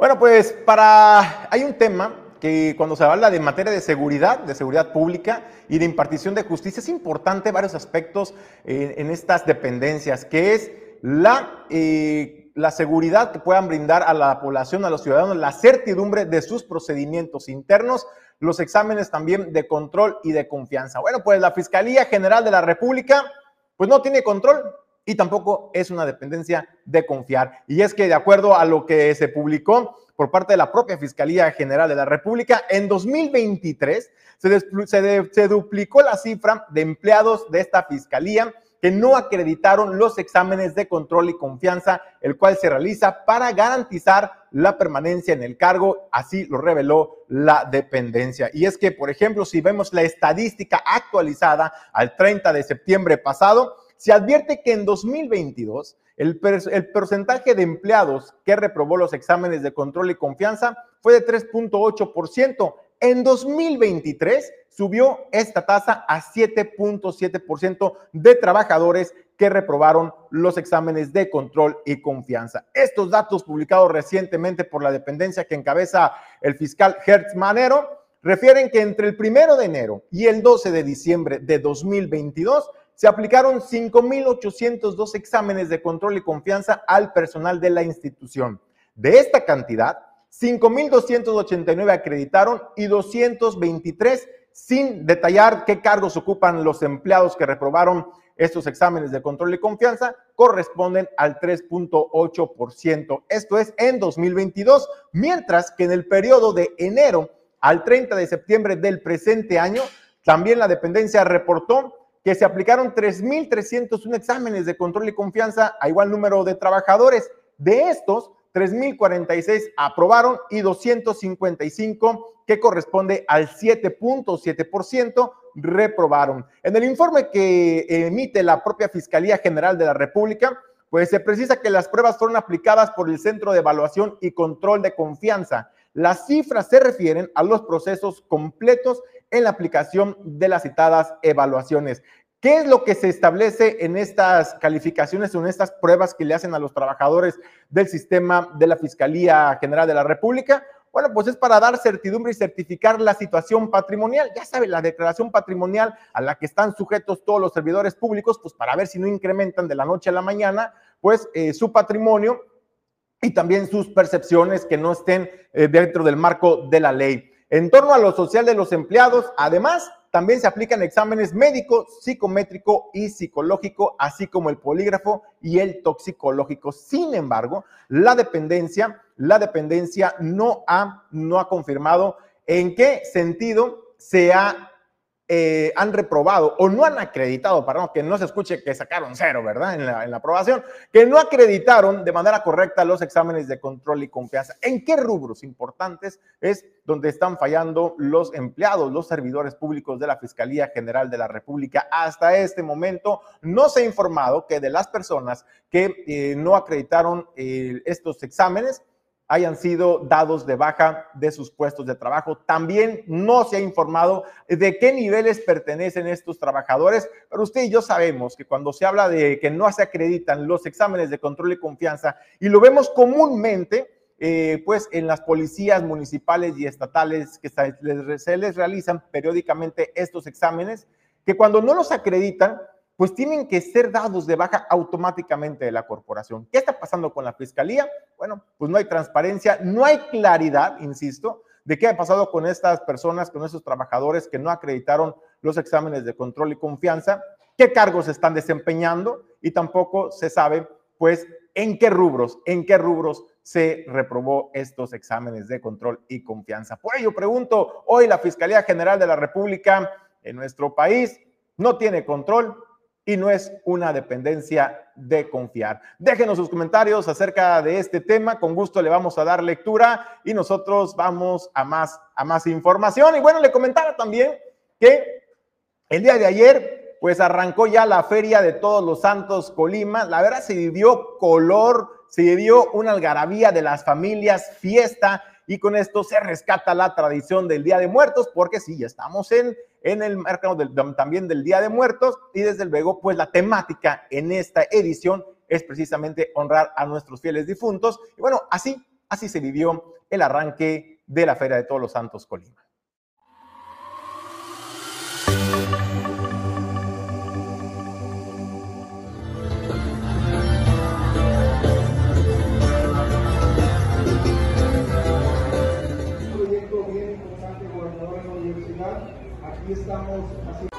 Bueno, pues para hay un tema que cuando se habla de materia de seguridad, de seguridad pública y de impartición de justicia, es importante varios aspectos eh, en estas dependencias, que es la, eh, la seguridad que puedan brindar a la población, a los ciudadanos, la certidumbre de sus procedimientos internos, los exámenes también de control y de confianza. Bueno, pues la Fiscalía General de la República, pues no tiene control, y tampoco es una dependencia de confiar. Y es que de acuerdo a lo que se publicó por parte de la propia Fiscalía General de la República, en 2023 se, se duplicó la cifra de empleados de esta Fiscalía que no acreditaron los exámenes de control y confianza, el cual se realiza para garantizar la permanencia en el cargo, así lo reveló la dependencia. Y es que, por ejemplo, si vemos la estadística actualizada al 30 de septiembre pasado, se advierte que en 2022 el, el, porcentaje de empleados que reprobó los exámenes de control y confianza fue de 3.8%. En 2023 subió esta tasa a 7.7% de trabajadores que reprobaron los exámenes de control y confianza. Estos datos publicados recientemente por la dependencia que encabeza el fiscal Hertz Manero refieren que entre el primero de enero y el 12 de diciembre de 2022 se aplicaron 5.802 exámenes de control y confianza al personal de la institución. De esta cantidad, 5.289 acreditaron y 223 sin detallar qué cargos ocupan los empleados que reprobaron estos exámenes de control y confianza, corresponden al 3.8%. Esto es en 2022, mientras que en el periodo de enero al 30 de septiembre del presente año, también la dependencia reportó que se aplicaron 3.301 exámenes de control y confianza a igual número de trabajadores. De estos, 3.046 aprobaron y 255, que corresponde al 7.7%, reprobaron. En el informe que emite la propia Fiscalía General de la República, pues se precisa que las pruebas fueron aplicadas por el Centro de Evaluación y Control de Confianza. Las cifras se refieren a los procesos completos en la aplicación de las citadas evaluaciones. ¿Qué es lo que se establece en estas calificaciones o en estas pruebas que le hacen a los trabajadores del sistema de la Fiscalía General de la República? Bueno, pues es para dar certidumbre y certificar la situación patrimonial. Ya sabe, la declaración patrimonial a la que están sujetos todos los servidores públicos, pues para ver si no incrementan de la noche a la mañana, pues eh, su patrimonio y también sus percepciones que no estén eh, dentro del marco de la ley. En torno a lo social de los empleados, además, también se aplican exámenes médico, psicométrico y psicológico, así como el polígrafo y el toxicológico. Sin embargo, la dependencia, la dependencia no ha, no ha confirmado en qué sentido se ha eh, han reprobado o no han acreditado, perdón, que no se escuche que sacaron cero, ¿verdad? En la, aprobación, que no acreditaron de manera correcta los exámenes de control y confianza. ¿En qué rubros importantes es donde están fallando los empleados, los servidores públicos de la Fiscalía General de la República? Hasta este momento no se ha informado que de las personas que eh, no acreditaron eh, estos exámenes, hayan sido dados de baja de sus puestos de trabajo. También no se ha informado de qué niveles pertenecen estos trabajadores, pero usted y yo sabemos que cuando se habla de que no se acreditan los exámenes de control y confianza, y lo vemos comúnmente, eh, pues en las policías municipales y estatales que se les realizan periódicamente estos exámenes, que cuando no los acreditan, pues tienen que ser dados de baja automáticamente de la corporación. ¿Qué está pasando con la fiscalía? Bueno, pues no hay transparencia, no hay claridad, insisto, de qué ha pasado con estas personas, con esos trabajadores que no acreditaron los exámenes de control y confianza, qué cargos están desempeñando y tampoco se sabe, pues, en qué rubros, en qué rubros se reprobó estos exámenes de control y confianza. Por ello pregunto, hoy la Fiscalía General de la República en nuestro país no tiene control, y no es una dependencia de confiar. Déjenos sus comentarios acerca de este tema, con gusto le vamos a dar lectura y nosotros vamos a más, a más información. Y bueno, le comentaba también que el día de ayer, pues arrancó ya la feria de todos los santos Colima. La verdad se vivió color, se vivió una algarabía de las familias, fiesta, y con esto se rescata la tradición del Día de Muertos, porque sí, ya estamos en en el mercado también del Día de Muertos y desde luego pues la temática en esta edición es precisamente honrar a nuestros fieles difuntos y bueno, así Así se vivió el arranque de la Feria de Todos los Santos Colima. Estamos haciendo.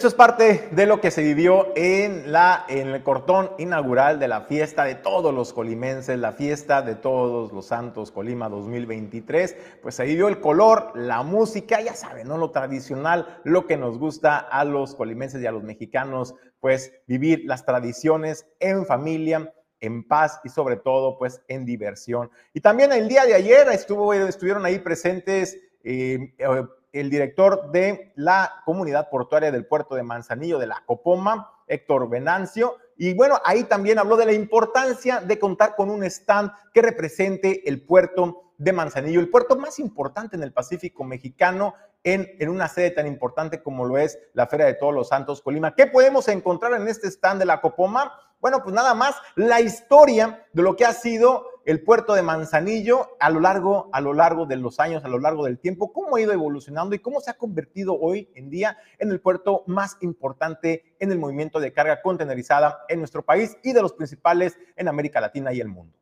Esto es parte de lo que se vivió en, la, en el cortón inaugural de la fiesta de todos los colimenses, la fiesta de todos los santos Colima 2023. Pues se vivió el color, la música, ya saben, ¿no? Lo tradicional, lo que nos gusta a los colimenses y a los mexicanos, pues vivir las tradiciones en familia, en paz y sobre todo pues en diversión. Y también el día de ayer estuvo, estuvieron ahí presentes eh, eh el director de la comunidad portuaria del puerto de Manzanillo de la Copoma, Héctor Venancio. Y bueno, ahí también habló de la importancia de contar con un stand que represente el puerto de Manzanillo, el puerto más importante en el Pacífico mexicano, en, en, una sede tan importante como lo es la Feria de Todos los Santos Colima. ¿Qué podemos encontrar en este stand de la Copoma? Bueno, pues nada más la historia de lo que ha sido el puerto de Manzanillo a lo largo, a lo largo de los años, a lo largo del tiempo, cómo ha ido evolucionando y cómo se ha convertido hoy en día en el puerto más importante en el movimiento de carga contenerizada en nuestro país y de los principales en América Latina y el mundo.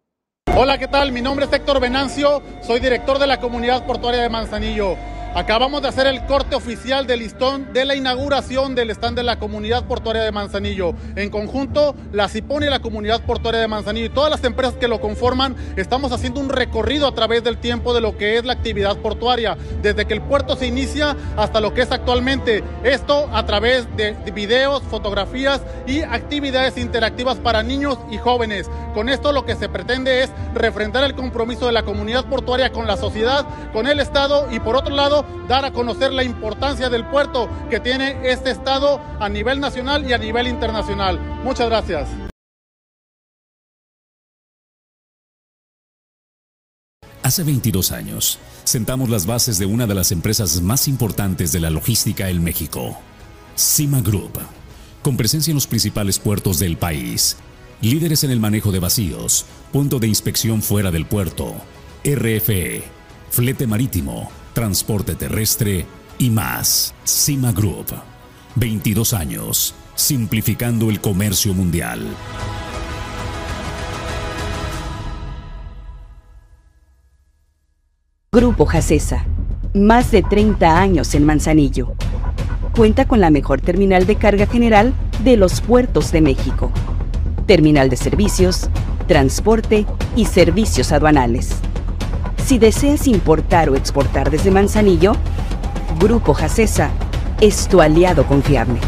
Hola, ¿qué tal? Mi nombre es Héctor Venancio, soy director de la comunidad portuaria de Manzanillo. Acabamos de hacer el corte oficial del listón de la inauguración del stand de la comunidad portuaria de Manzanillo. En conjunto, la CIPON y la comunidad portuaria de Manzanillo y todas las empresas que lo conforman, estamos haciendo un recorrido a través del tiempo de lo que es la actividad portuaria, desde que el puerto se inicia hasta lo que es actualmente. Esto a través de videos, fotografías y actividades interactivas para niños y jóvenes. Con esto lo que se pretende es refrendar el compromiso de la comunidad portuaria con la sociedad, con el Estado y por otro lado dar a conocer la importancia del puerto que tiene este estado a nivel nacional y a nivel internacional. Muchas gracias. Hace 22 años, sentamos las bases de una de las empresas más importantes de la logística en México, Cima Group, con presencia en los principales puertos del país, líderes en el manejo de vacíos, punto de inspección fuera del puerto, RFE, flete marítimo, transporte terrestre y más. Cima Group. 22 años, simplificando el comercio mundial. Grupo Jacesa. Más de 30 años en Manzanillo. Cuenta con la mejor terminal de carga general de los puertos de México. Terminal de servicios, transporte y servicios aduanales si deseas importar o exportar desde Manzanillo, Grupo Jacesa es tu aliado confiable.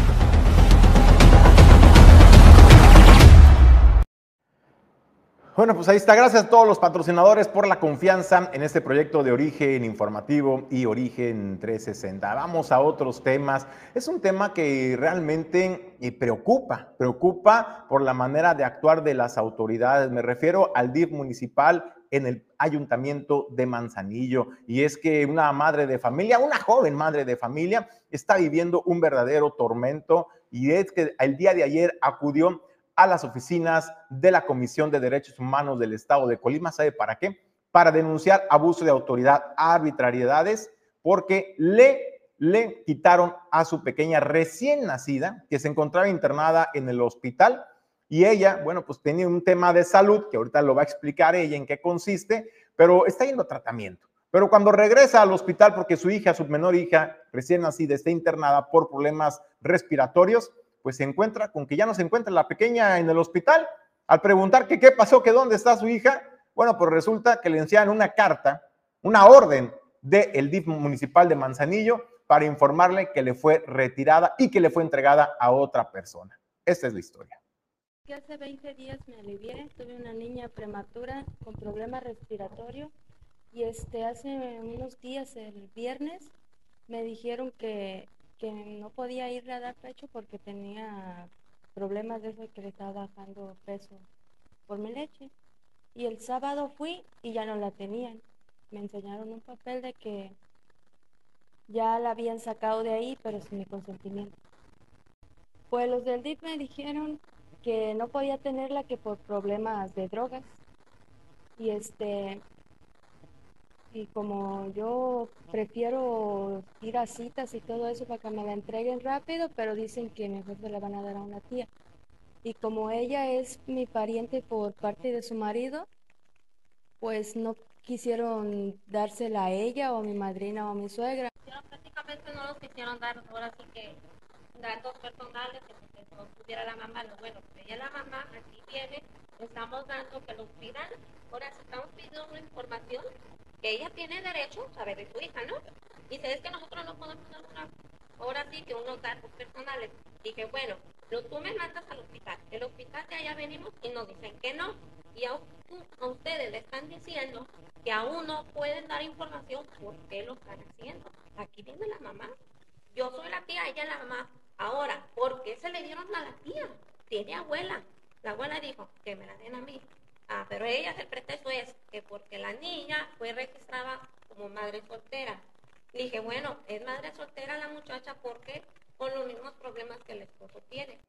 Bueno, pues ahí está. Gracias a todos los patrocinadores por la confianza en este proyecto de origen informativo y origen 360. Vamos a otros temas. Es un tema que realmente eh, preocupa, preocupa por la manera de actuar de las autoridades. Me refiero al DIF municipal en el ayuntamiento de Manzanillo. Y es que una madre de familia, una joven madre de familia, está viviendo un verdadero tormento y es que el día de ayer acudió a las oficinas de la Comisión de Derechos Humanos del Estado de Colima. ¿Sabe para qué? Para denunciar abuso de autoridad, arbitrariedades, porque le, le quitaron a su pequeña recién nacida, que se encontraba internada en el hospital y ella, bueno, pues tenía un tema de salud, que ahorita lo va a explicar ella en qué consiste, pero está yendo a tratamiento. Pero cuando regresa al hospital porque su hija, su menor hija, recién nacida, está internada por problemas respiratorios, pues se encuentra con que ya no se encuentra la pequeña en el hospital. Al preguntar que qué pasó, que dónde está su hija, bueno, pues resulta que le envían una carta, una orden del DIF municipal de Manzanillo para informarle que le fue retirada y que le fue entregada a otra persona. Esta es la historia hace 20 días me alivié, tuve una niña prematura con problema respiratorio y este hace unos días, el viernes, me dijeron que, que no podía ir a dar pecho porque tenía problemas de eso que le estaba bajando peso por mi leche. Y el sábado fui y ya no la tenían. Me enseñaron un papel de que ya la habían sacado de ahí, pero sin mi consentimiento. Pues los del DIP me dijeron que no podía tenerla que por problemas de drogas. Y este y como yo prefiero ir a citas y todo eso para que me la entreguen rápido, pero dicen que mejor se la van a dar a una tía. Y como ella es mi pariente por parte de su marido, pues no quisieron dársela a ella o a mi madrina o a mi suegra. prácticamente no los quisieron dar, ahora sí que dar dos personales, que no tuviera la mamá, lo bueno, que ella la mamá, aquí viene, estamos dando que los pidan, ahora estamos pidiendo una información que ella tiene derecho a saber de su hija, ¿no? Y se es que nosotros no podemos dar una, ahora sí que unos datos personales. Dije, bueno, lo, tú me mandas al hospital. El hospital de allá venimos y nos dicen que no. Y a, a ustedes le están diciendo que aún no pueden dar información por qué lo están haciendo. Aquí viene la mamá. Yo soy la tía, ella es la mamá. Ahora, ¿por qué se le dieron a la tía? Tiene abuela. La abuela dijo que me la den a mí. Ah, pero ella, el pretexto es que porque la niña fue registrada como madre soltera. dije, bueno, es madre soltera la muchacha porque con los mismos problemas que el esposo tiene.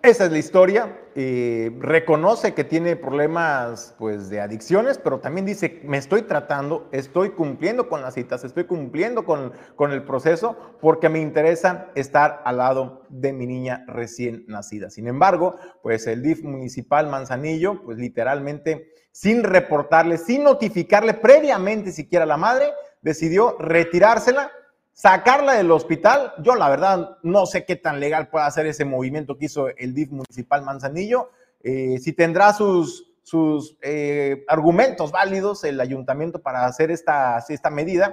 Esa es la historia. Reconoce que tiene problemas pues, de adicciones, pero también dice, me estoy tratando, estoy cumpliendo con las citas, estoy cumpliendo con, con el proceso porque me interesa estar al lado de mi niña recién nacida. Sin embargo, pues el DIF municipal Manzanillo, pues literalmente sin reportarle, sin notificarle previamente siquiera a la madre, decidió retirársela sacarla del hospital, yo la verdad no sé qué tan legal puede hacer ese movimiento que hizo el DIF municipal Manzanillo. Eh, si tendrá sus, sus eh, argumentos válidos el ayuntamiento para hacer esta, esta medida,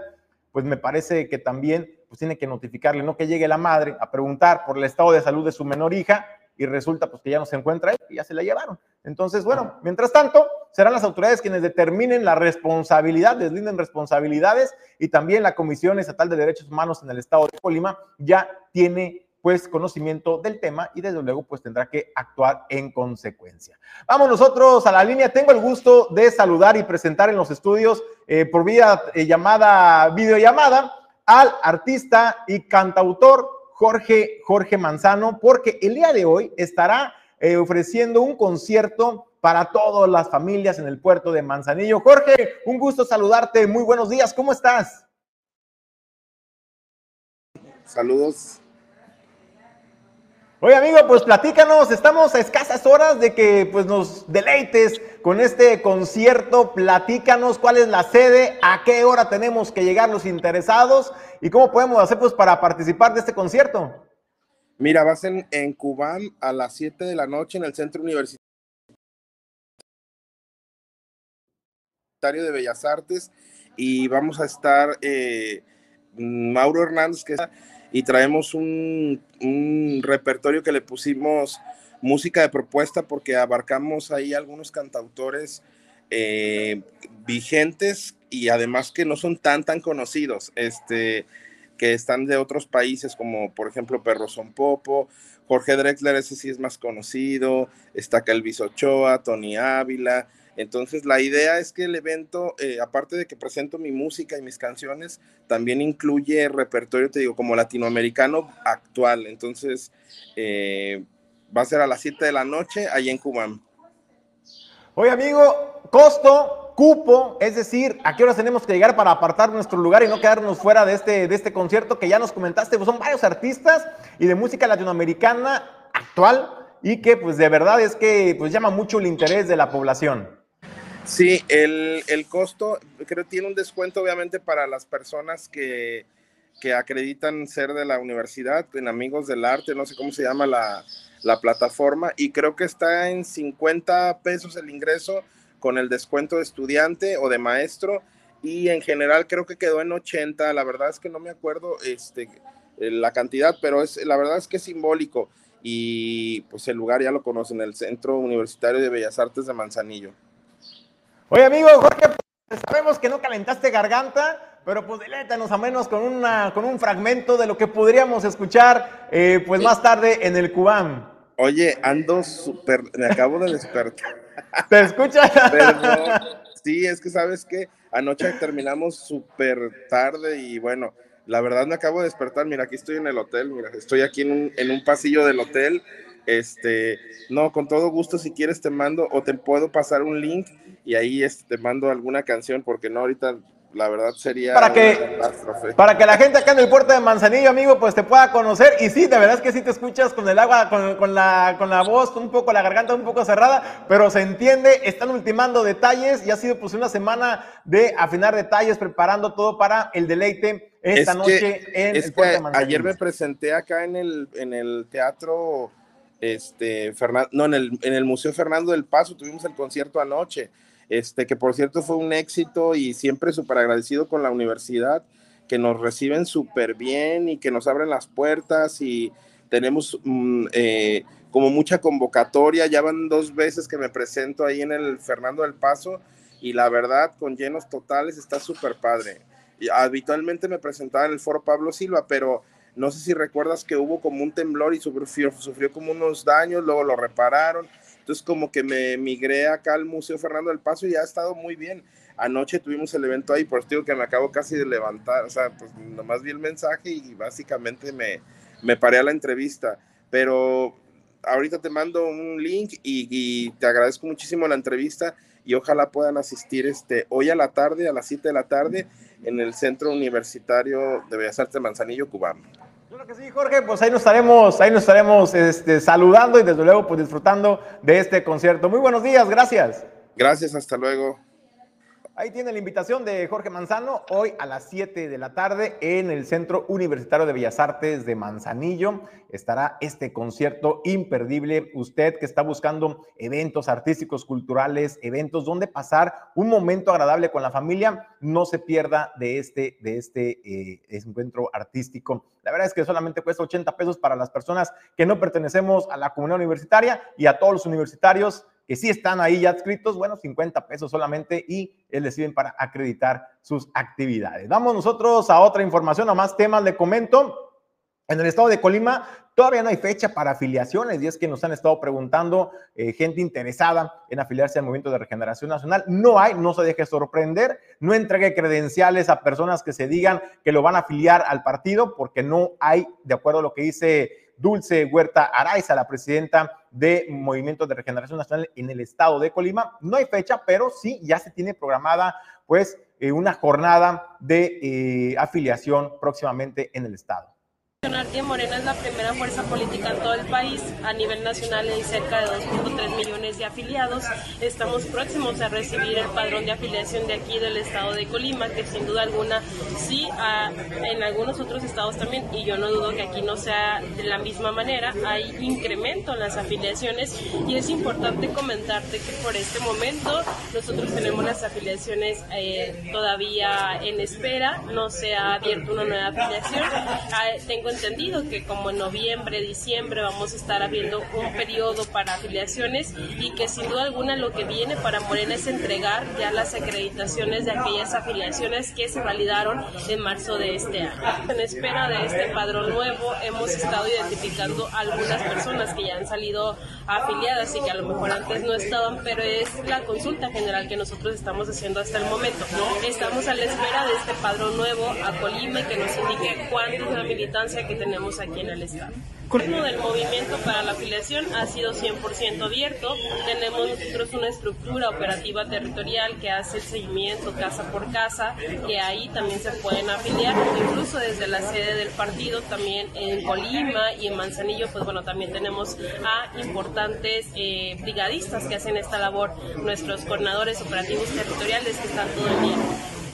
pues me parece que también pues tiene que notificarle, no que llegue la madre a preguntar por el estado de salud de su menor hija y resulta pues que ya no se encuentra ahí y ya se la llevaron. Entonces, bueno, mientras tanto, serán las autoridades quienes determinen la responsabilidad, deslinden responsabilidades y también la Comisión Estatal de Derechos Humanos en el estado de Colima ya tiene pues conocimiento del tema y desde luego pues tendrá que actuar en consecuencia. Vamos nosotros a la línea. Tengo el gusto de saludar y presentar en los estudios eh, por vía eh, llamada, videollamada, al artista y cantautor Jorge, Jorge Manzano, porque el día de hoy estará eh, ofreciendo un concierto para todas las familias en el puerto de Manzanillo. Jorge, un gusto saludarte. Muy buenos días. ¿Cómo estás? Saludos. Oye, amigo, pues platícanos, estamos a escasas horas de que pues nos deleites con este concierto. Platícanos cuál es la sede, a qué hora tenemos que llegar los interesados y cómo podemos hacer pues para participar de este concierto. Mira, vas en, en Cubán a las 7 de la noche en el Centro Universitario de Bellas Artes y vamos a estar eh, Mauro Hernández que está y traemos un, repertorio que le pusimos música de propuesta porque abarcamos ahí algunos cantautores eh, vigentes y además que no son tan tan conocidos, este, que están de otros países como por ejemplo Perro Son Popo, Jorge Drexler, ese sí es más conocido, está Calvis Ochoa, Tony Ávila, entonces, la idea es que el evento, eh, aparte de que presento mi música y mis canciones, también incluye repertorio, te digo, como latinoamericano actual. Entonces, eh, va a ser a las 7 de la noche ahí en Cubán. Oye, amigo, costo, cupo, es decir, ¿a qué horas tenemos que llegar para apartar nuestro lugar y no quedarnos fuera de este, de este concierto que ya nos comentaste? Pues son varios artistas y de música latinoamericana actual y que pues de verdad es que pues llama mucho el interés de la población. Sí, el, costo creo tiene un descuento obviamente para las personas que, acreditan ser de la universidad, en Amigos del Arte, no sé cómo se llama la, plataforma, y creo que está en 50 pesos el ingreso con el descuento de estudiante o de maestro, y en general creo que quedó en 80, la verdad es que no me acuerdo este, la cantidad, pero es, la verdad es que es simbólico, y pues el lugar ya lo conocen, el Centro Universitario de Bellas Artes de Manzanillo. Oye, amigo Jorge, pues, sabemos que no calentaste garganta, Pero pues delétanos a menos con, una, con un fragmento de lo que podríamos escuchar eh, pues más tarde en el Cubán. Oye, ando súper, me acabo de despertar. ¿Te escuchas? Perdón. Sí, es que sabes que anoche terminamos súper tarde y bueno, la verdad me acabo de despertar. Mira, aquí estoy en el hotel, mira, estoy aquí en un, en un pasillo del hotel. Este, no, con todo gusto, si quieres te mando o te puedo pasar un link y ahí este, te mando alguna canción porque no, ahorita la verdad sería para que, para que la gente acá en el puerto de Manzanillo, amigo, pues te pueda conocer. Y sí, de verdad es que sí te escuchas con el agua, con, con, la, con la voz, un poco la garganta un poco cerrada, pero se entiende, están ultimando detalles y ha sido pues una semana de afinar detalles, preparando todo para el deleite esta noche en el puerto de Manzanillo. Ayer me presenté acá en el, en el teatro, este, Fernando, no, en el, en el Museo Fernando del Paso, tuvimos el concierto anoche este, que por cierto fue un éxito y siempre súper agradecido con la universidad, que nos reciben súper bien y que nos abren las puertas y tenemos mm, eh, como mucha convocatoria, ya van dos veces que me presento ahí en el Fernando del Paso y la verdad con llenos totales está súper padre. Y habitualmente me presentaba en el foro Pablo Silva, pero no sé si recuerdas que hubo como un temblor y sufrió, sufrió como unos daños, luego lo repararon entonces como que me migré acá al Museo Fernando del Paso y ha estado muy bien. Anoche tuvimos el evento ahí, por eso que me acabo casi de levantar, o sea, pues nomás vi el mensaje y básicamente me, me paré a la entrevista. Pero ahorita te mando un link y, te agradezco muchísimo la entrevista y ojalá puedan asistir este, hoy a la tarde, a las 7 de la tarde, en el Centro Universitario de Bellas Artes de Manzanillo, Cubano. Que sí, Jorge, pues ahí nos estaremos, ahí nos estaremos este, saludando y desde luego pues disfrutando de este concierto. Muy buenos días, gracias. Gracias, hasta luego. Ahí tiene la invitación de Jorge Manzano, hoy a las 7 de la tarde en el Centro Universitario de Bellas Artes de Manzanillo. Estará este concierto imperdible. Usted que está buscando eventos artísticos, culturales, eventos donde pasar un momento agradable con la familia, no se pierda de este, de este eh, encuentro artístico. La verdad es que solamente cuesta 80 pesos para las personas que no pertenecemos a la comunidad universitaria y a todos los universitarios que sí están ahí ya adscritos, bueno, 50 pesos solamente y les sirven para acreditar sus actividades. Vamos nosotros a otra información, a más temas. Le comento, en el estado de Colima todavía no hay fecha para afiliaciones y es que nos han estado preguntando eh, gente interesada en afiliarse al Movimiento de Regeneración Nacional. No hay, no se deje sorprender, no entregue credenciales a personas que se digan que lo van a afiliar al partido porque no hay, de acuerdo a lo que dice Dulce Huerta Araiza, la presidenta de Movimiento de Regeneración Nacional en el estado de Colima. No hay fecha, pero sí ya se tiene programada pues eh, una jornada de eh, afiliación próximamente en el estado. Morena es la primera fuerza política en todo el país. A nivel nacional hay cerca de 2.3 millones de afiliados. Estamos próximos a recibir el padrón de afiliación de aquí del estado de Colima, que sin duda alguna sí en algunos otros estados también, y yo no dudo que aquí no sea de la misma manera, hay incremento en las afiliaciones y es importante comentarte que por este momento nosotros tenemos las afiliaciones eh, todavía en espera, no se ha abierto una nueva afiliación. Ah, tengo entendido que como en noviembre, diciembre vamos a estar abriendo un periodo para afiliaciones y que sin duda alguna lo que viene para Morena es entregar ya las acreditaciones de aquellas afiliaciones que se validaron en marzo de este año. En espera de este padrón nuevo hemos estado identificando algunas personas que ya han salido afiliadas y que a lo mejor antes no estaban, pero es la consulta general que nosotros estamos haciendo hasta el momento. Estamos a la espera de este padrón nuevo a Colima que nos indique cuánto es la militancia que tenemos aquí en el Estado. El del movimiento para la afiliación ha sido 100% abierto. Tenemos nosotros una estructura operativa territorial que hace el seguimiento casa por casa, que ahí también se pueden afiliar, incluso desde la sede del partido, también en Colima y en Manzanillo, pues bueno, también tenemos a importantes eh, brigadistas que hacen esta labor, nuestros coordinadores operativos territoriales que están todo el día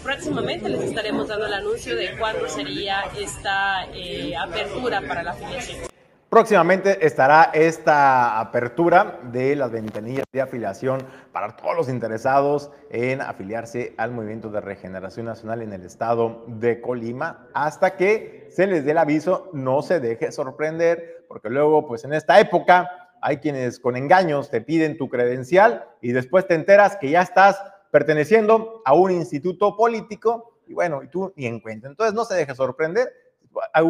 próximamente les estaremos dando el anuncio de cuándo sería esta eh, apertura para la afiliación. Próximamente estará esta apertura de las ventanillas de afiliación para todos los interesados en afiliarse al Movimiento de Regeneración Nacional en el estado de Colima hasta que se les dé el aviso, no se deje sorprender, porque luego pues en esta época hay quienes con engaños te piden tu credencial y después te enteras que ya estás perteneciendo a un instituto político y bueno, y tú ni en cuenta. Entonces no se deje sorprender,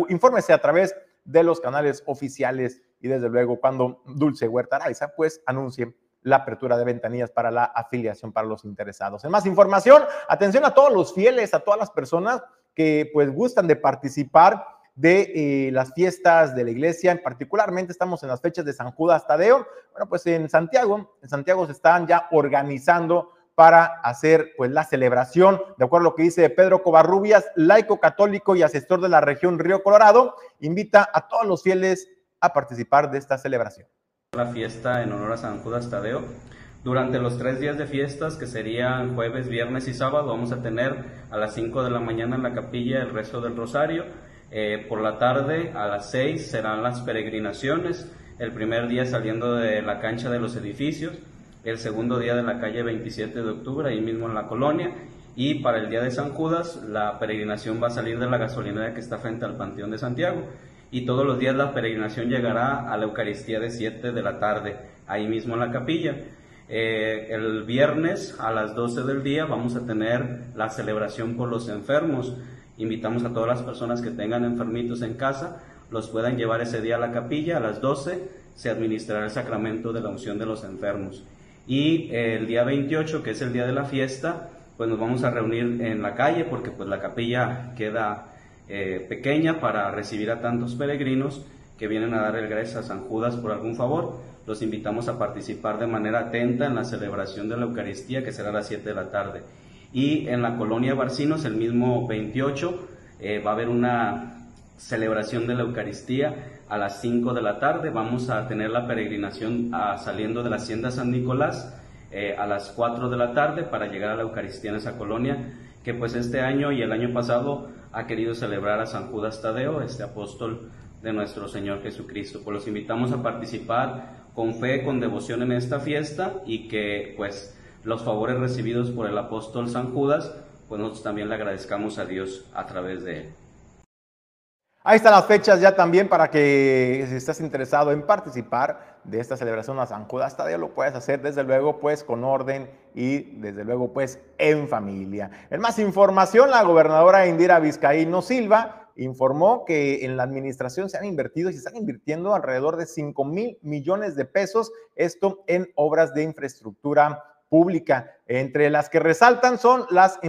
infórmese a través de los canales oficiales y desde luego cuando Dulce Huerta Araiza pues anuncie la apertura de ventanillas para la afiliación para los interesados. En más información, atención a todos los fieles, a todas las personas que pues gustan de participar de eh, las fiestas de la iglesia, en particularmente estamos en las fechas de San Judas Tadeo. Bueno, pues en Santiago, en Santiago se están ya organizando para hacer pues la celebración, de acuerdo a lo que dice Pedro Covarrubias, laico católico y asesor de la región Río Colorado, invita a todos los fieles a participar de esta celebración. La fiesta en honor a San Judas Tadeo. Durante los tres días de fiestas, que serían jueves, viernes y sábado, vamos a tener a las 5 de la mañana en la capilla el resto del rosario. Eh, por la tarde, a las 6, serán las peregrinaciones. El primer día saliendo de la cancha de los edificios el segundo día de la calle 27 de octubre, ahí mismo en la colonia, y para el día de San Judas la peregrinación va a salir de la gasolinera que está frente al Panteón de Santiago, y todos los días la peregrinación llegará a la Eucaristía de 7 de la tarde, ahí mismo en la capilla. Eh, el viernes a las 12 del día vamos a tener la celebración por los enfermos. Invitamos a todas las personas que tengan enfermitos en casa, los puedan llevar ese día a la capilla a las 12, se administrará el sacramento de la unción de los enfermos. Y el día 28, que es el día de la fiesta, pues nos vamos a reunir en la calle porque pues la capilla queda eh, pequeña para recibir a tantos peregrinos que vienen a dar el gracias a San Judas por algún favor. Los invitamos a participar de manera atenta en la celebración de la Eucaristía que será a las 7 de la tarde. Y en la colonia Barcinos, el mismo 28, eh, va a haber una celebración de la Eucaristía a las 5 de la tarde. Vamos a tener la peregrinación ah, saliendo de la Hacienda San Nicolás eh, a las 4 de la tarde para llegar a la Eucaristía en esa colonia, que pues este año y el año pasado ha querido celebrar a San Judas Tadeo, este apóstol de nuestro Señor Jesucristo. Pues los invitamos a participar con fe, con devoción en esta fiesta y que pues los favores recibidos por el apóstol San Judas, pues nosotros también le agradezcamos a Dios a través de él. Ahí están las fechas ya también para que si estás interesado en participar de esta celebración a San Judas Tadeo, lo puedes hacer desde luego pues con orden y desde luego pues en familia. En más información, la gobernadora Indira Vizcaíno Silva informó que en la administración se han invertido y se están invirtiendo alrededor de 5 mil millones de pesos, esto en obras de infraestructura pública. Entre las que resaltan son las,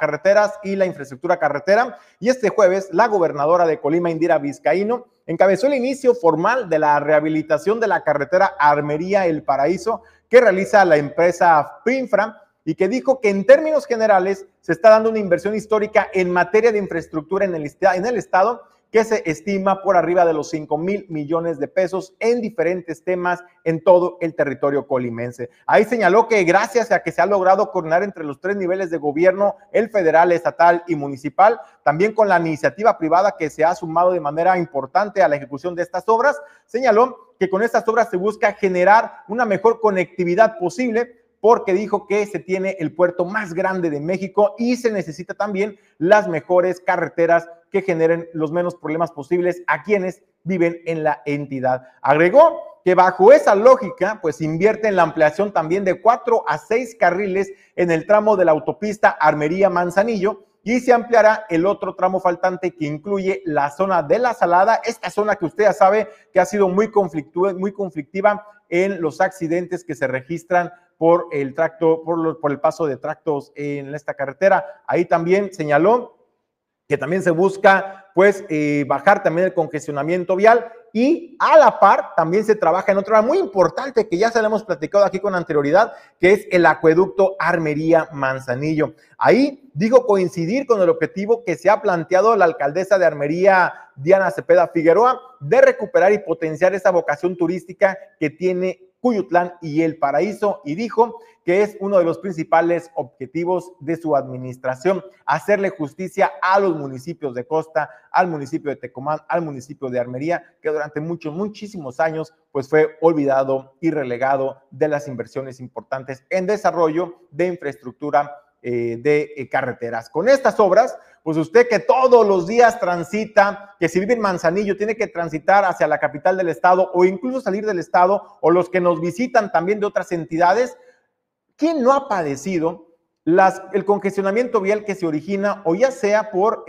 carreteras y la infraestructura carretera. Y este jueves, la gobernadora de Colima, Indira Vizcaíno, encabezó el inicio formal de la rehabilitación de la carretera Armería El Paraíso que realiza la empresa Pinfra y que dijo que en términos generales se está dando una inversión histórica en materia de infraestructura en el, en el Estado que se estima por arriba de los 5 mil millones de pesos en diferentes temas en todo el territorio colimense. Ahí señaló que gracias a que se ha logrado coordinar entre los tres niveles de gobierno, el federal, estatal y municipal, también con la iniciativa privada que se ha sumado de manera importante a la ejecución de estas obras, señaló que con estas obras se busca generar una mejor conectividad posible porque dijo que se tiene el puerto más grande de México y se necesita también las mejores carreteras que generen los menos problemas posibles a quienes viven en la entidad. Agregó que bajo esa lógica, pues invierte en la ampliación también de cuatro a seis carriles en el tramo de la autopista Armería Manzanillo y se ampliará el otro tramo faltante que incluye la zona de la Salada, esta zona que usted ya sabe que ha sido muy, muy conflictiva en los accidentes que se registran por el tracto, por, por el paso de tractos en esta carretera. Ahí también señaló que también se busca pues eh, bajar también el congestionamiento vial y a la par también se trabaja en otra muy importante que ya se lo hemos platicado aquí con anterioridad, que es el acueducto Armería Manzanillo. Ahí digo coincidir con el objetivo que se ha planteado la alcaldesa de Armería, Diana Cepeda Figueroa, de recuperar y potenciar esa vocación turística que tiene Cuyutlán y El Paraíso y dijo que es uno de los principales objetivos de su administración, hacerle justicia a los municipios de Costa, al municipio de Tecomán, al municipio de Armería, que durante muchos, muchísimos años pues fue olvidado y relegado de las inversiones importantes en desarrollo de infraestructura eh, de eh, carreteras. Con estas obras, pues usted que todos los días transita, que si vive en Manzanillo, tiene que transitar hacia la capital del estado o incluso salir del estado, o los que nos visitan también de otras entidades, ¿quién no ha padecido el congestionamiento vial que se origina o ya sea por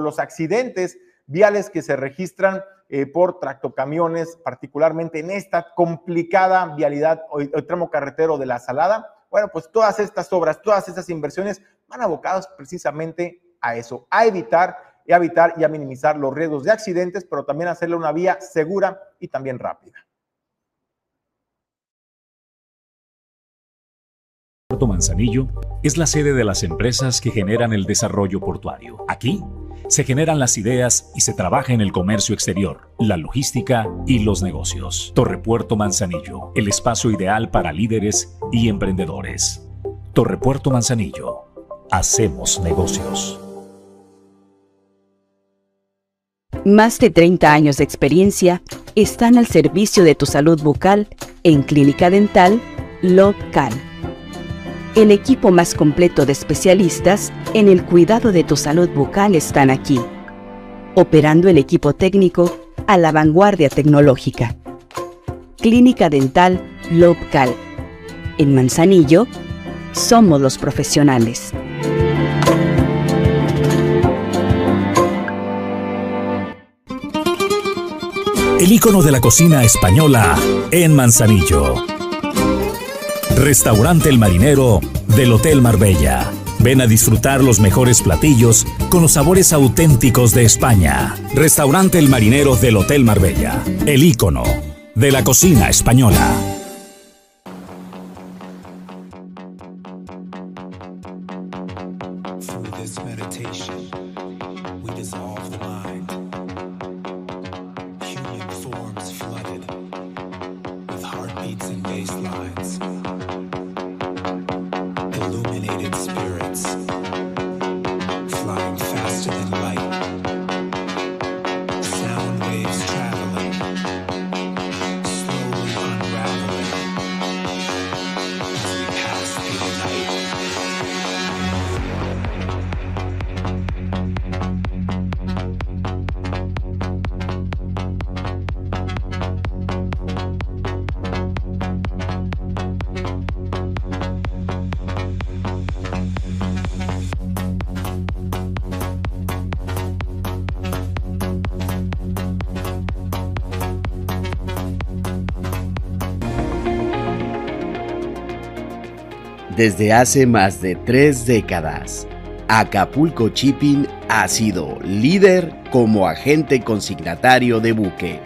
los accidentes viales que se registran eh, por tractocamiones, particularmente en esta complicada vialidad o, o tramo carretero de la Salada. Bueno, pues todas estas obras, todas estas inversiones van abocadas precisamente a eso, a evitar y a evitar y a minimizar los riesgos de accidentes, pero también hacerle una vía segura y también rápida. Puerto Manzanillo es la sede de las empresas que generan el desarrollo portuario. Aquí se generan las ideas y se trabaja en el comercio exterior, la logística y los negocios. Torre Puerto Manzanillo, el espacio ideal para líderes y emprendedores. Torre Puerto Manzanillo, hacemos negocios. Más de 30 años de experiencia están al servicio de tu salud bucal en Clínica Dental Local. El equipo más completo de especialistas en el cuidado de tu salud bucal están aquí, operando el equipo técnico a la vanguardia tecnológica. Clínica Dental Local. En Manzanillo, somos los profesionales. El ícono de la cocina española en Manzanillo. Restaurante El Marinero del Hotel Marbella. Ven a disfrutar los mejores platillos con los sabores auténticos de España. Restaurante El Marinero del Hotel Marbella. El ícono de la cocina española. Desde hace más de tres décadas, Acapulco Shipping ha sido líder como agente consignatario de buque,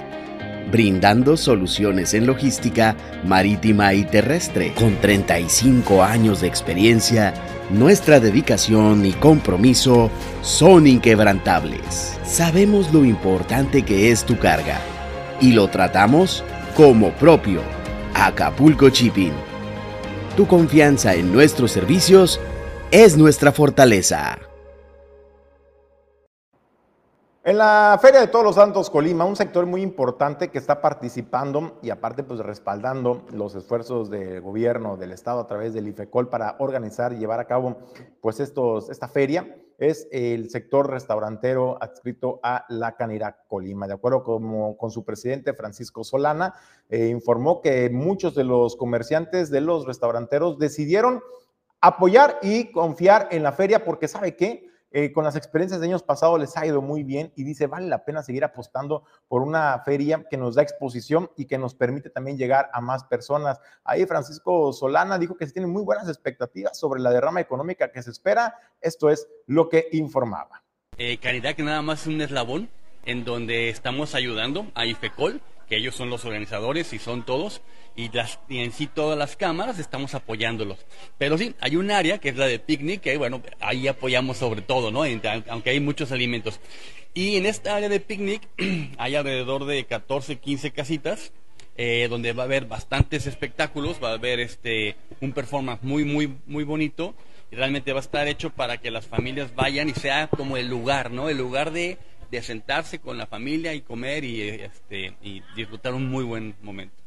brindando soluciones en logística marítima y terrestre. Con 35 años de experiencia, nuestra dedicación y compromiso son inquebrantables. Sabemos lo importante que es tu carga y lo tratamos como propio. Acapulco Shipping tu confianza en nuestros servicios es nuestra fortaleza. En la Feria de Todos los Santos Colima, un sector muy importante que está participando y aparte pues respaldando los esfuerzos del gobierno del estado a través del IFECOL para organizar y llevar a cabo pues estos, esta feria es el sector restaurantero adscrito a la Canira Colima. De acuerdo con, con su presidente Francisco Solana, eh, informó que muchos de los comerciantes de los restauranteros decidieron apoyar y confiar en la feria porque sabe que eh, con las experiencias de años pasados les ha ido muy bien y dice, vale la pena seguir apostando por una feria que nos da exposición y que nos permite también llegar a más personas. Ahí Francisco Solana dijo que se tienen muy buenas expectativas sobre la derrama económica que se espera. Esto es lo que informaba. Eh, Caridad que nada más es un eslabón en donde estamos ayudando a IFECOL, que ellos son los organizadores y son todos, y, las, y en sí todas las cámaras estamos apoyándolos. Pero sí, hay un área que es la de picnic, que bueno, ahí apoyamos sobre todo, ¿no? Aunque hay muchos alimentos. Y en esta área de picnic hay alrededor de 14, 15 casitas, eh, donde va a haber bastantes espectáculos, va a haber este un performance muy, muy, muy bonito. Y realmente va a estar hecho para que las familias vayan y sea como el lugar, ¿no? El lugar de, de sentarse con la familia y comer y, este, y disfrutar un muy buen momento.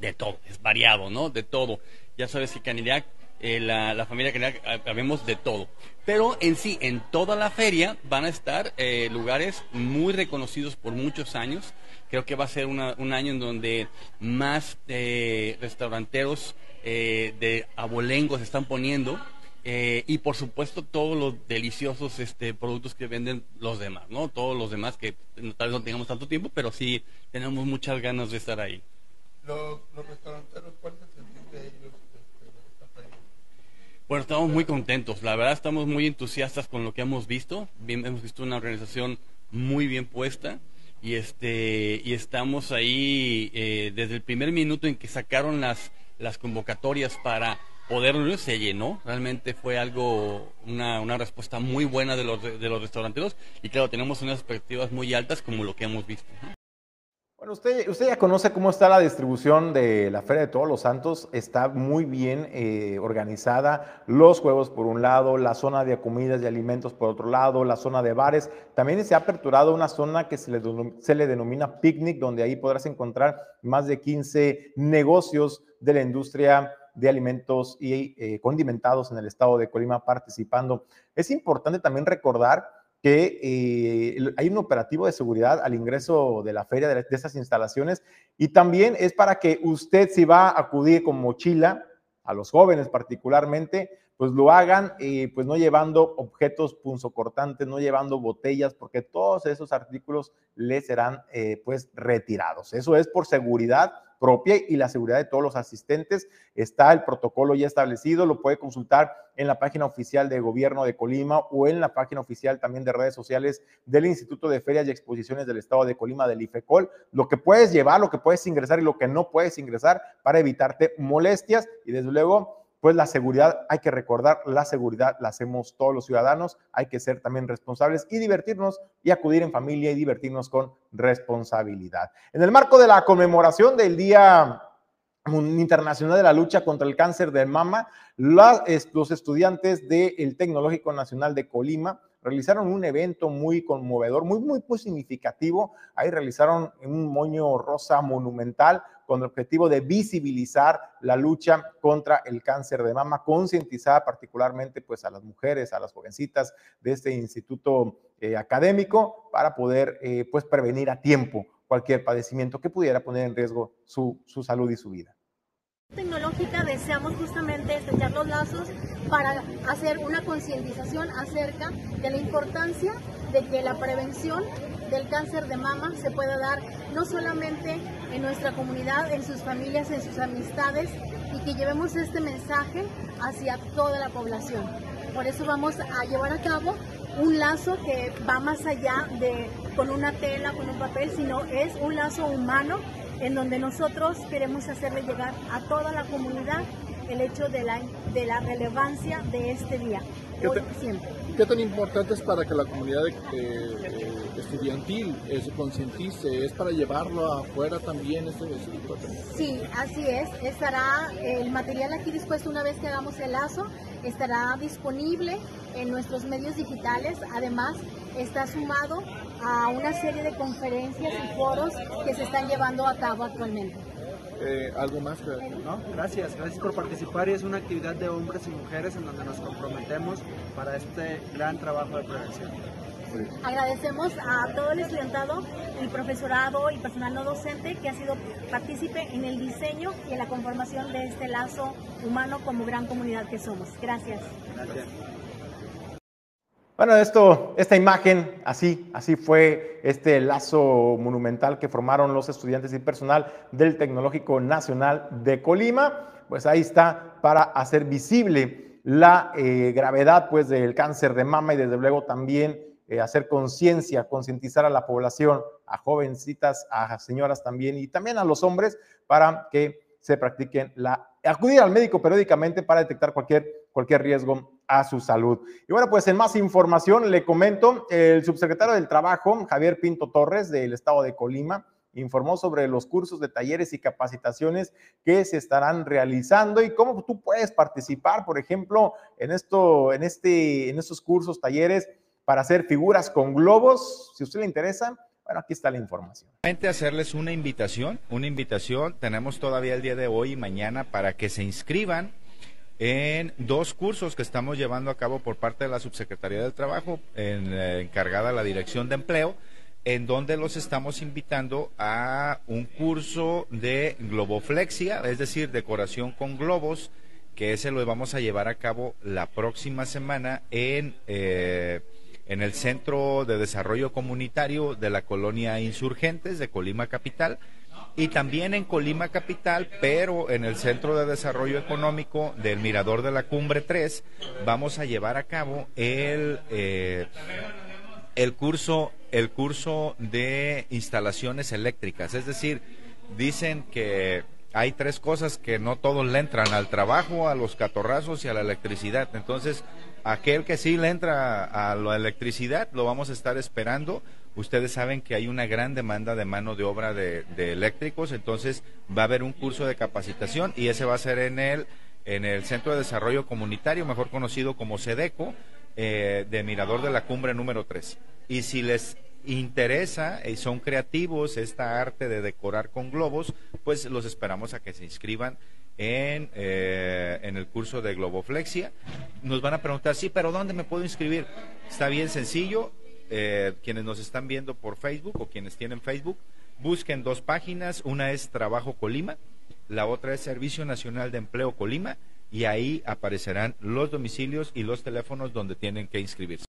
De todo, es variado, ¿no? De todo. Ya sabes que Canillac eh, la, la familia general, habemos de todo. Pero en sí, en toda la feria van a estar eh, lugares muy reconocidos por muchos años. Creo que va a ser una- un año en donde más eh, restauranteros eh, de abolengo se están poniendo. Eh, y por supuesto todos los deliciosos este, productos que venden los demás, ¿no? Todos los demás que tal vez no tengamos tanto tiempo, pero sí tenemos muchas ganas de estar ahí. Los, los restauranteros, ¿cuál es el de ellos? este? Bueno, estamos muy contentos. La verdad, estamos muy entusiastas con lo que hemos visto. Bien, hemos visto una organización muy bien puesta y este y estamos ahí eh, desde el primer minuto en que sacaron las las convocatorias para poder reunir, se llenó. Realmente fue algo una, una respuesta muy buena de los de los restauranteros y claro, tenemos unas expectativas muy altas como lo que hemos visto. ¿no? Bueno, usted, usted ya conoce cómo está la distribución de la Feria de Todos los Santos. Está muy bien eh, organizada. Los juegos por un lado, la zona de comidas y alimentos por otro lado, la zona de bares. También se ha aperturado una zona que se le, se le denomina picnic, donde ahí podrás encontrar más de 15 negocios de la industria de alimentos y eh, condimentados en el estado de Colima participando. Es importante también recordar que eh, hay un operativo de seguridad al ingreso de la feria de, de estas instalaciones y también es para que usted si va a acudir con mochila, a los jóvenes particularmente, pues lo hagan eh, pues no llevando objetos punzocortantes, no llevando botellas, porque todos esos artículos les serán eh, pues retirados. Eso es por seguridad propia y la seguridad de todos los asistentes. Está el protocolo ya establecido, lo puede consultar en la página oficial de gobierno de Colima o en la página oficial también de redes sociales del Instituto de Ferias y Exposiciones del Estado de Colima, del IFECOL, lo que puedes llevar, lo que puedes ingresar y lo que no puedes ingresar para evitarte molestias y desde luego pues la seguridad, hay que recordar, la seguridad la hacemos todos los ciudadanos, hay que ser también responsables y divertirnos y acudir en familia y divertirnos con responsabilidad. En el marco de la conmemoración del Día Internacional de la Lucha contra el Cáncer de Mama, los estudiantes del Tecnológico Nacional de Colima realizaron un evento muy conmovedor, muy, muy, muy significativo. Ahí realizaron un moño rosa monumental con el objetivo de visibilizar la lucha contra el cáncer de mama, concientizar particularmente pues a las mujeres, a las jovencitas de este instituto eh, académico para poder eh, pues prevenir a tiempo cualquier padecimiento que pudiera poner en riesgo su, su salud y su vida. tecnológica deseamos justamente estrechar los lazos para hacer una concientización acerca de la importancia de que la prevención del cáncer de mama se pueda dar no solamente en nuestra comunidad, en sus familias, en sus amistades y que llevemos este mensaje hacia toda la población. Por eso vamos a llevar a cabo un lazo que va más allá de con una tela, con un papel, sino es un lazo humano en donde nosotros queremos hacerle llegar a toda la comunidad el hecho de la, de la relevancia de este día, ¿Qué hoy siempre. ¿Qué tan importante es para que la comunidad eh, estudiantil eh, se concientice? ¿Es para llevarlo afuera también este de- Sí, así es. Estará el material aquí dispuesto una vez que hagamos el lazo, estará disponible en nuestros medios digitales. Además, está sumado a una serie de conferencias y foros que se están llevando a cabo actualmente. Eh, ¿Algo más que No, gracias, gracias por participar y es una actividad de hombres y mujeres en donde nos comprometemos para este gran trabajo de prevención. Agradecemos a todo el estudiantado, el profesorado y personal no docente que ha sido partícipe en el diseño y en la conformación de este lazo humano como gran comunidad que somos. Gracias. Gracias. Bueno, esto, esta imagen, así, así fue este lazo monumental que formaron los estudiantes y personal del Tecnológico Nacional de Colima. Pues ahí está para hacer visible la eh, gravedad pues, del cáncer de mama y desde luego también eh, hacer conciencia, concientizar a la población, a jovencitas, a señoras también y también a los hombres para que se practiquen la acudir al médico periódicamente para detectar cualquier, cualquier riesgo a su salud. Y bueno, pues en más información le comento, el subsecretario del Trabajo, Javier Pinto Torres, del estado de Colima, informó sobre los cursos de talleres y capacitaciones que se estarán realizando y cómo tú puedes participar, por ejemplo, en, esto, en, este, en estos cursos, talleres para hacer figuras con globos. Si a usted le interesa, bueno, aquí está la información. Hacerles una invitación, una invitación. Tenemos todavía el día de hoy y mañana para que se inscriban en dos cursos que estamos llevando a cabo por parte de la Subsecretaría del Trabajo, en, eh, la Dirección de Empleo, en donde los estamos invitando a un curso de globoflexia, es decir, decoración con globos, que ese lo vamos a llevar a cabo la próxima semana en, eh, en el Centro de Desarrollo Comunitario de la Colonia Insurgentes de Colima Capital y también en Colima Capital, pero en el Centro de Desarrollo Económico del Mirador de la Cumbre 3, vamos a llevar a cabo el, eh, el, curso, el curso de instalaciones eléctricas. Es decir, dicen que hay tres cosas que no todos le entran, al trabajo, a los catorrazos y a la electricidad. Entonces, aquel que sí le entra a la electricidad, lo vamos a estar esperando Ustedes saben que hay una gran demanda de mano de obra de, eléctricos, entonces va a haber un curso de capacitación y ese va a ser en el, en el Centro de Desarrollo Comunitario, mejor conocido como SEDECO, eh, de Mirador de la Cumbre número 3. Y si les interesa y son creativos esta arte de decorar con globos, pues los esperamos a que se inscriban en, eh, en el curso de Globoflexia. Nos van a preguntar, sí, pero ¿dónde me puedo inscribir? Está bien sencillo, eh, quienes nos están viendo por Facebook o quienes tienen Facebook, busquen dos páginas, una es Trabajo Colima, la otra es Servicio Nacional de Empleo Colima, y ahí aparecerán los domicilios y los teléfonos donde tienen que inscribirse.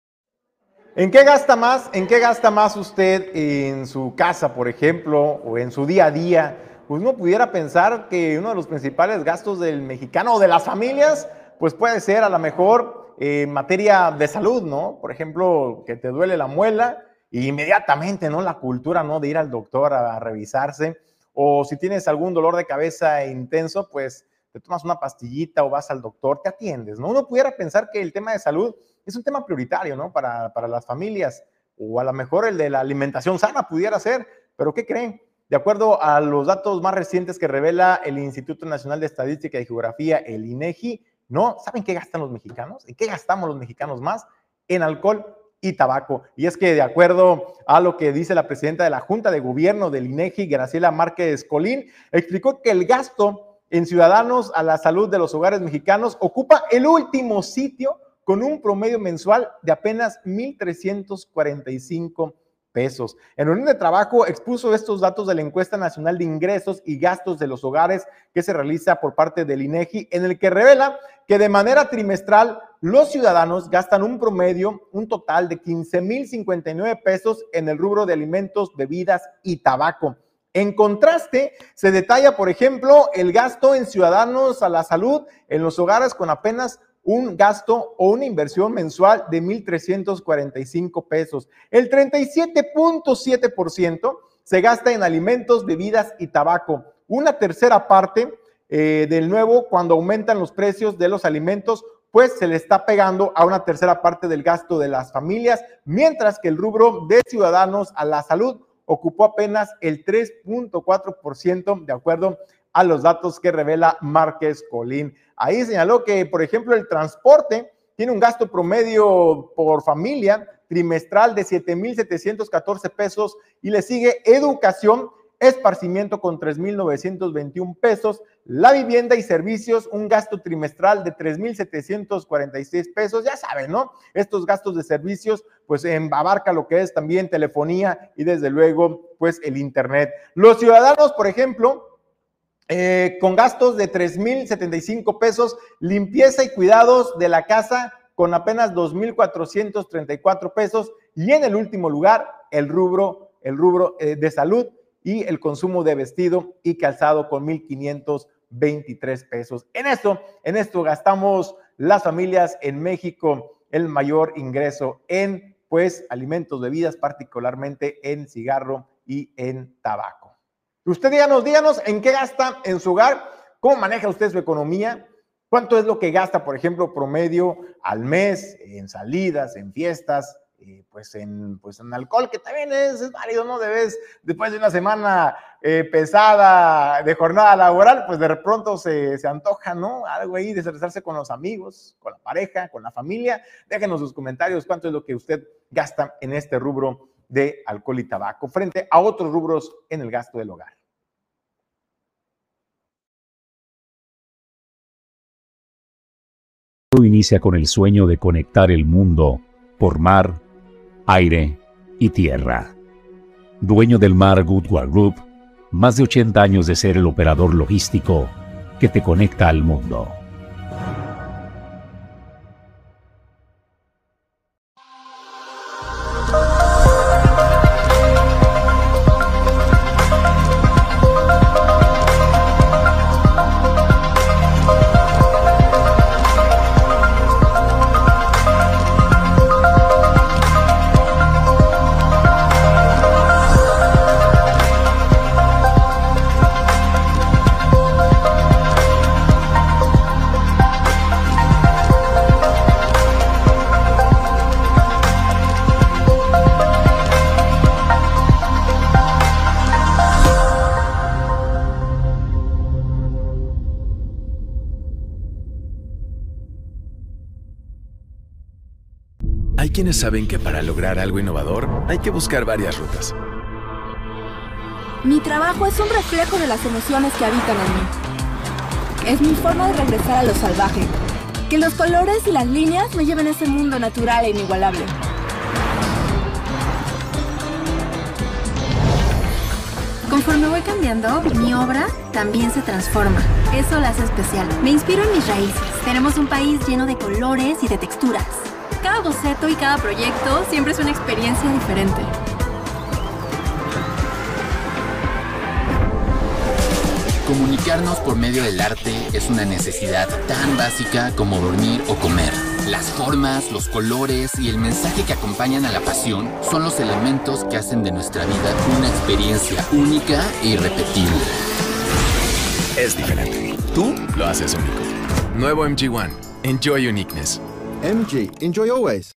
¿En qué gasta más? ¿En qué gasta más usted en su casa, por ejemplo, o en su día a día? Pues uno pudiera pensar que uno de los principales gastos del mexicano o de las familias, pues puede ser a lo mejor en materia de salud, ¿no? Por ejemplo, que te duele la muela y inmediatamente, ¿no? La cultura, ¿no? De ir al doctor a, revisarse. O si tienes algún dolor de cabeza intenso, pues te tomas una pastillita o vas al doctor, te atiendes, ¿no? Uno pudiera pensar que el tema de salud es un tema prioritario, ¿no? Para, para las familias. O a lo mejor el de la alimentación sana pudiera ser. Pero ¿qué creen? De acuerdo a los datos más recientes que revela el Instituto Nacional de Estadística y Geografía, el INEGI, no, ¿saben qué gastan los mexicanos? ¿En qué gastamos los mexicanos más? En alcohol y tabaco. Y es que de acuerdo a lo que dice la presidenta de la Junta de Gobierno del INEGI, Graciela Márquez Colín, explicó que el gasto en ciudadanos a la salud de los hogares mexicanos ocupa el último sitio con un promedio mensual de apenas 1.345 pesos. En reunión de trabajo expuso estos datos de la encuesta nacional de ingresos y gastos de los hogares que se realiza por parte del INEGI, en el que revela que de manera trimestral los ciudadanos gastan un promedio, un total de 15.059 pesos en el rubro de alimentos, bebidas y tabaco. En contraste, se detalla, por ejemplo, el gasto en ciudadanos a la salud en los hogares con apenas un gasto o una inversión mensual de 1.345 pesos. El 37.7% se gasta en alimentos, bebidas y tabaco. Una tercera parte eh, del nuevo, cuando aumentan los precios de los alimentos, pues se le está pegando a una tercera parte del gasto de las familias, mientras que el rubro de ciudadanos a la salud ocupó apenas el 3.4% de acuerdo a los datos que revela Márquez Colín. Ahí señaló que, por ejemplo, el transporte tiene un gasto promedio por familia trimestral de 7.714 pesos y le sigue educación, esparcimiento con 3.921 pesos, la vivienda y servicios, un gasto trimestral de 3.746 pesos, ya saben, ¿no? Estos gastos de servicios, pues abarca lo que es también telefonía y desde luego, pues el Internet. Los ciudadanos, por ejemplo, eh, con gastos de 3.075 pesos, limpieza y cuidados de la casa con apenas 2.434 pesos y en el último lugar el rubro, el rubro eh, de salud y el consumo de vestido y calzado con 1.523 pesos. En esto, en esto gastamos las familias en México el mayor ingreso en pues alimentos, bebidas, particularmente en cigarro y en tabaco. Usted díganos, díganos en qué gasta en su hogar, cómo maneja usted su economía, cuánto es lo que gasta, por ejemplo, promedio al mes en salidas, en fiestas, eh, pues, en, pues en alcohol, que también es, válido, ¿no? Debes, después de una semana eh, pesada de jornada laboral, pues de pronto se, se antoja, ¿no? Algo ahí, desestresarse con los amigos, con la pareja, con la familia. Déjenos sus comentarios, cuánto es lo que usted gasta en este rubro de alcohol y tabaco frente a otros rubros en el gasto del hogar. Inicia con el sueño de conectar el mundo por mar, aire y tierra. Dueño del mar Goodward Group, más de 80 años de ser el operador logístico que te conecta al mundo. Quienes saben que para lograr algo innovador hay que buscar varias rutas. Mi trabajo es un reflejo de las emociones que habitan en mí. Es mi forma de regresar a lo salvaje. Que los colores y las líneas me lleven a ese mundo natural e inigualable. Conforme voy cambiando, mi obra también se transforma. Eso la hace especial. Me inspiro en mis raíces. Tenemos un país lleno de colores y de texturas. Cada boceto y cada proyecto siempre es una experiencia diferente. Comunicarnos por medio del arte es una necesidad tan básica como dormir o comer. Las formas, los colores y el mensaje que acompañan a la pasión son los elementos que hacen de nuestra vida una experiencia única e irrepetible. Es diferente. Tú lo haces único. Nuevo MG1. Enjoy uniqueness. MG, enjoy always.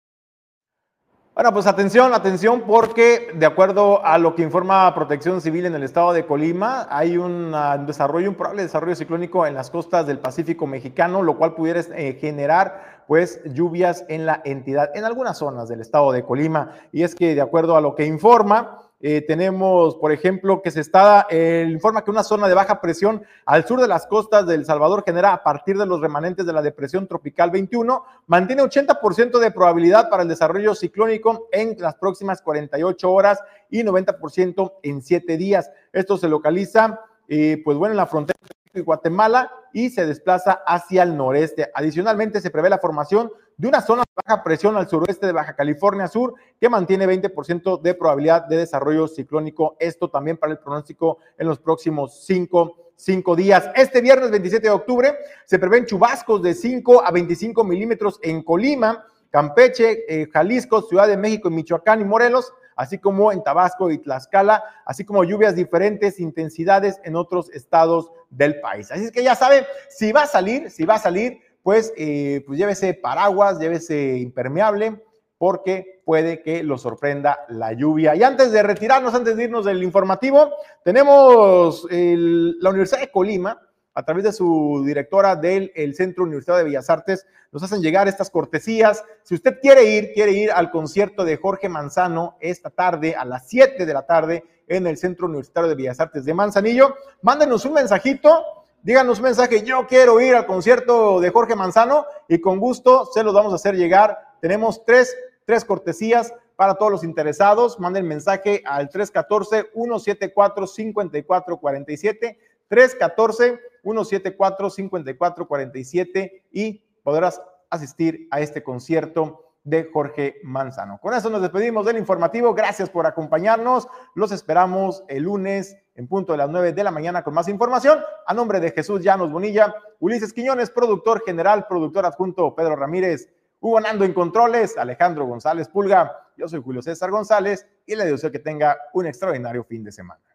Bueno, pues atención, atención, porque de acuerdo a lo que informa Protección Civil en el estado de Colima, hay un ah, desarrollo, un probable desarrollo ciclónico en las costas del Pacífico mexicano, lo cual pudiera eh, generar pues lluvias en la entidad, en algunas zonas del estado de Colima. Y es que de acuerdo a lo que informa, eh, tenemos, por ejemplo, que se está, eh, informa que una zona de baja presión al sur de las costas de El Salvador genera a partir de los remanentes de la depresión tropical 21, mantiene 80% de probabilidad para el desarrollo ciclónico en las próximas 48 horas y 90% en 7 días. Esto se localiza, eh, pues bueno, en la frontera de Guatemala y se desplaza hacia el noreste. Adicionalmente, se prevé la formación de una zona de baja presión al suroeste de Baja California Sur que mantiene 20% de probabilidad de desarrollo ciclónico. Esto también para el pronóstico en los próximos cinco, cinco días. Este viernes 27 de octubre se prevén chubascos de 5 a 25 milímetros en Colima, Campeche, eh, Jalisco, Ciudad de México, Michoacán y Morelos así como en Tabasco y Tlaxcala, así como lluvias diferentes intensidades en otros estados del país. Así es que ya saben, si va a salir, si va a salir, pues, eh, pues llévese paraguas, llévese impermeable, porque puede que lo sorprenda la lluvia. Y antes de retirarnos, antes de irnos del informativo, tenemos la Universidad de Colima, a través de su directora del Centro Universitario de Bellas Artes, nos hacen llegar estas cortesías. Si usted quiere ir, quiere ir al concierto de Jorge Manzano esta tarde a las 7 de la tarde en el Centro Universitario de Bellas Artes de Manzanillo, mándenos un mensajito díganos un mensaje, yo quiero ir al concierto de Jorge Manzano y con gusto se los vamos a hacer llegar. Tenemos tres, tres cortesías para todos los interesados. Manden mensaje al 314-174-5447, 314-174-5447 y podrás asistir a este concierto de Jorge Manzano. Con eso nos despedimos del informativo. Gracias por acompañarnos. Los esperamos el lunes en punto de las 9 de la mañana con más información. A nombre de Jesús Llanos Bonilla, Ulises Quiñones, productor general, productor adjunto Pedro Ramírez, Hugo Nando en controles, Alejandro González Pulga. Yo soy Julio César González y le deseo que tenga un extraordinario fin de semana.